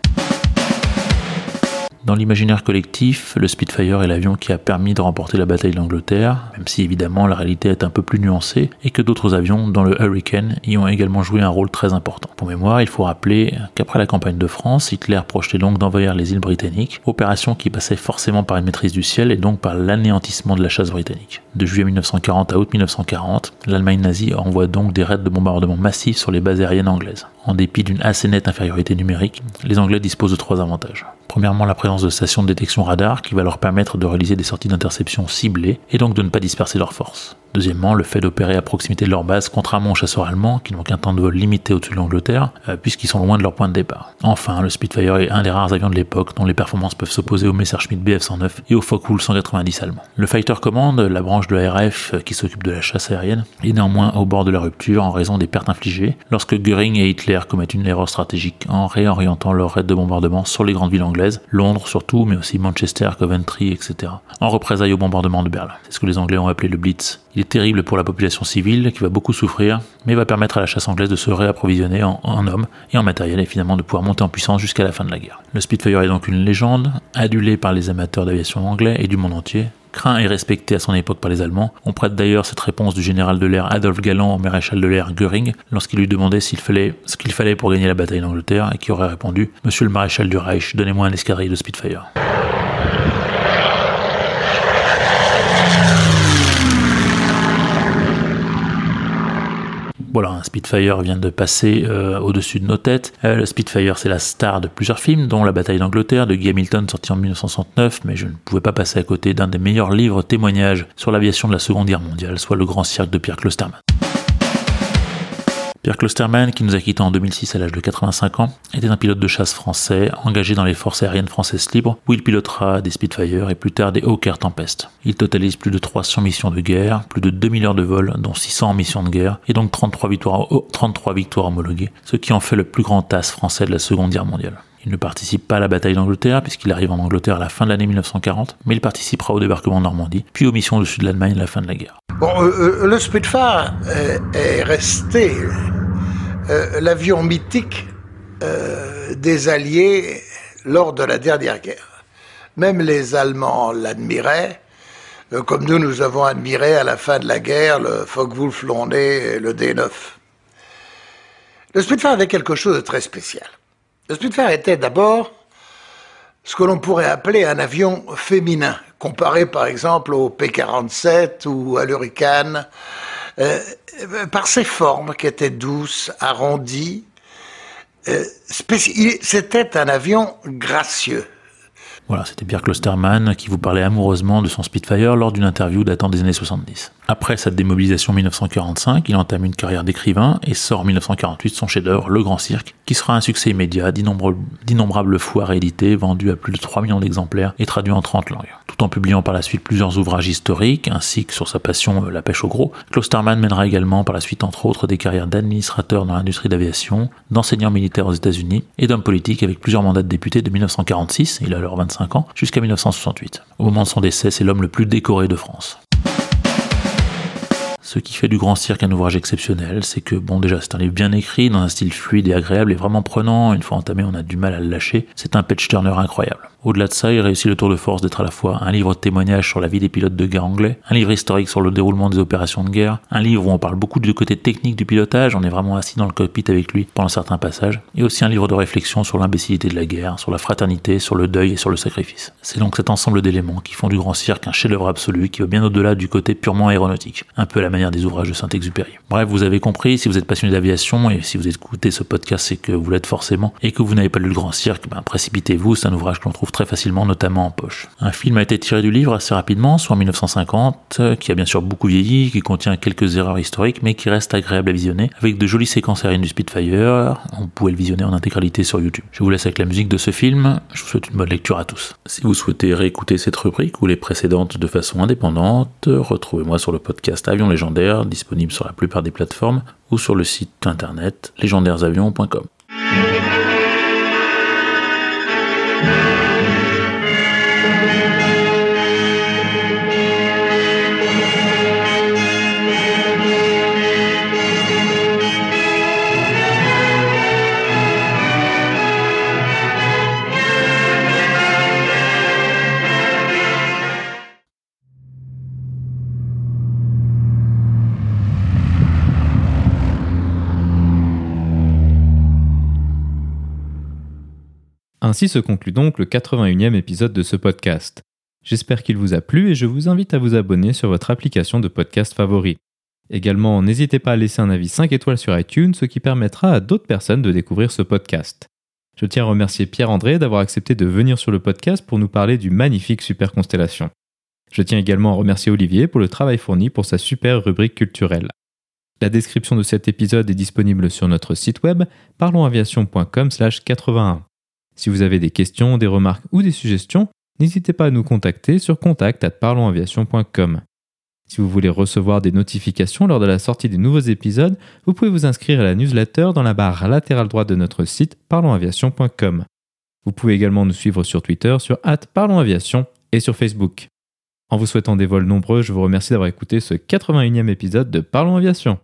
Dans l'imaginaire collectif, le Spitfire est l'avion qui a permis de remporter la bataille d'Angleterre, même si évidemment la réalité est un peu plus nuancée et que d'autres avions, dont le Hurricane, y ont également joué un rôle très important. Pour mémoire, il faut rappeler qu'après la campagne de France, Hitler projetait donc d'envahir les îles britanniques, opération qui passait forcément par une maîtrise du ciel et donc par l'anéantissement de la chasse britannique. De juillet 1940 à août 1940, l'Allemagne nazie envoie donc des raids de bombardement massifs sur les bases aériennes anglaises. En dépit d'une assez nette infériorité numérique, les Anglais disposent de trois avantages. Premièrement, la présence de stations de détection radar qui va leur permettre de réaliser des sorties d'interception ciblées et donc de ne pas disperser leurs forces. Deuxièmement, le fait d'opérer à proximité de leur base, contrairement aux chasseurs allemands qui n'ont qu'un temps de vol limité au-dessus de l'Angleterre, euh, puisqu'ils sont loin de leur point de départ. Enfin, le Spitfire est un des rares avions de l'époque dont les performances peuvent s'opposer au Messerschmitt Bf-109 et au Focke-Wulf 190 allemand. Le Fighter Command, la branche de la RF euh, qui s'occupe de la chasse aérienne, est néanmoins au bord de la rupture en raison des pertes infligées lorsque Göring et Hitler commettent une erreur stratégique en réorientant leur raid de bombardement sur les grandes villes anglaises, Londres surtout, mais aussi Manchester, Coventry, etc., en représailles au bombardement de Berlin. C'est ce que les Anglais ont appelé le Blitz. Il est terrible pour la population civile qui va beaucoup souffrir, mais va permettre à la chasse anglaise de se réapprovisionner en, hommes et en matériel et finalement de pouvoir monter en puissance jusqu'à la fin de la guerre. Le Spitfire est donc une légende, adulé par les amateurs d'aviation anglais et du monde entier, craint et respecté à son époque par les Allemands. On prête d'ailleurs cette réponse du général de l'air Adolphe Galland au maréchal de l'air Göring lorsqu'il lui demandait ce qu'il fallait pour gagner la bataille d'Angleterre et qui aurait répondu Monsieur le maréchal du Reich, donnez-moi un escadrille de Spitfire. Voilà, un Spitfire vient de passer euh, au-dessus de nos têtes. Euh, le Spitfire, c'est la star de plusieurs films, dont La bataille d'Angleterre de Guy Hamilton, sorti en 1969, mais je ne pouvais pas passer à côté d'un des meilleurs livres témoignages sur l'aviation de la Seconde Guerre mondiale, soit Le Grand Cirque de Pierre Klosterman. Pierre Klosterman, qui nous a quittés en 2006 à l'âge de 85 ans, était un pilote de chasse français engagé dans les forces aériennes françaises libres, où il pilotera des Spitfire et plus tard des Hawker Tempest. Il totalise plus de 300 missions de guerre, plus de 2000 heures de vol, dont 600 en missions de guerre, et donc 33 victoires, 33 victoires homologuées, ce qui en fait le plus grand as français de la Seconde Guerre mondiale. Il ne participe pas à la bataille d'Angleterre puisqu'il arrive en Angleterre à la fin de l'année 1940, mais il participera au débarquement de Normandie, puis aux missions au sud de l'Allemagne à la fin de la guerre. Bon, euh, euh, le Spitfire est, resté euh, l'avion mythique des Alliés lors de la dernière guerre. Même les Allemands l'admiraient, comme nous, nous avons admiré à la fin de la guerre le Focke-Wulf et le D9. Le Spitfire avait quelque chose de très spécial. Le Spitfire était d'abord ce que l'on pourrait appeler un avion féminin, comparé par exemple au P-47 ou à l'Hurricane, euh, par ses formes qui étaient douces, arrondies. Euh, C'était un avion gracieux. Voilà, c'était Pierre Klosterman qui vous parlait amoureusement de son Spitfire lors d'une interview datant des années 70. Après sa démobilisation 1945, il entame une carrière d'écrivain et sort en 1948 son chef-d'œuvre Le Grand Cirque, qui sera un succès immédiat, d'innombrables fois réédité, vendu à plus de 3 millions d'exemplaires et traduit en 30 langues. Tout en publiant par la suite plusieurs ouvrages historiques, ainsi que sur sa passion euh, la pêche au gros, Klosterman mènera également par la suite entre autres des carrières d'administrateur dans l'industrie d'aviation, d'enseignant militaire aux États-Unis et d'homme politique avec plusieurs mandats de député de 1946, il a alors 25 ans, jusqu'à 1968. Au moment de son décès, c'est l'homme le plus décoré de France. Ce qui fait du Grand Cirque un ouvrage exceptionnel, c'est que, bon, déjà, c'est un livre bien écrit, dans un style fluide et agréable et vraiment prenant. Une fois entamé, on a du mal à le lâcher. C'est un patch turner incroyable. Au-delà de ça, il réussit le tour de force d'être à la fois un livre de témoignage sur la vie des pilotes de guerre anglais, un livre historique sur le déroulement des opérations de guerre, un livre où on parle beaucoup du côté technique du pilotage, on est vraiment assis dans le cockpit avec lui pendant certains passages, et aussi un livre de réflexion sur l'imbécilité de la guerre, sur la fraternité, sur le deuil et sur le sacrifice. C'est donc cet ensemble d'éléments qui font du Grand Cirque un chef-d'œuvre absolu qui va bien au-delà du côté purement aéronautique, un peu à la manière des ouvrages de Saint-Exupéry. Bref, vous avez compris, si vous êtes passionné d'aviation et si vous écoutez ce podcast, c'est que vous l'êtes forcément, et que vous n'avez pas lu le Grand Cirque, ben, précipitez-vous, c'est un ouvrage que l'on trouve très facilement, notamment en poche. Un film a été tiré du livre assez rapidement, soit en 1950, qui a bien sûr beaucoup vieilli, qui contient quelques erreurs historiques, mais qui reste agréable à visionner, avec de jolies séquences aériennes du Spitfire. On pouvait le visionner en intégralité sur YouTube. Je vous laisse avec la musique de ce film. Je vous souhaite une bonne lecture à tous. Si vous souhaitez réécouter cette rubrique ou les précédentes de façon indépendante, retrouvez-moi sur le podcast Avion Légendaire, disponible sur la plupart des plateformes, ou sur le site internet légendairesavions.com. Ainsi se conclut donc le 81e épisode de ce podcast. J'espère qu'il vous a plu et je vous invite à vous abonner sur votre application de podcast favori. Également, n'hésitez pas à laisser un avis 5 étoiles sur iTunes, ce qui permettra à d'autres personnes de découvrir ce podcast. Je tiens à remercier Pierre-André d'avoir accepté de venir sur le podcast pour nous parler du magnifique Super Constellation. Je tiens également à remercier Olivier pour le travail fourni pour sa super rubrique culturelle. La description de cet épisode est disponible sur notre site web parlonsaviation.com/81. Si vous avez des questions, des remarques ou des suggestions, n'hésitez pas à nous contacter sur contact@parlonsaviation.com. Si vous voulez recevoir des notifications lors de la sortie des nouveaux épisodes, vous pouvez vous inscrire à la newsletter dans la barre latérale droite de notre site parlonsaviation.com. Vous pouvez également nous suivre sur Twitter sur @parlonsaviation et sur Facebook. En vous souhaitant des vols nombreux, je vous remercie d'avoir écouté ce 81e épisode de Parlons Aviation.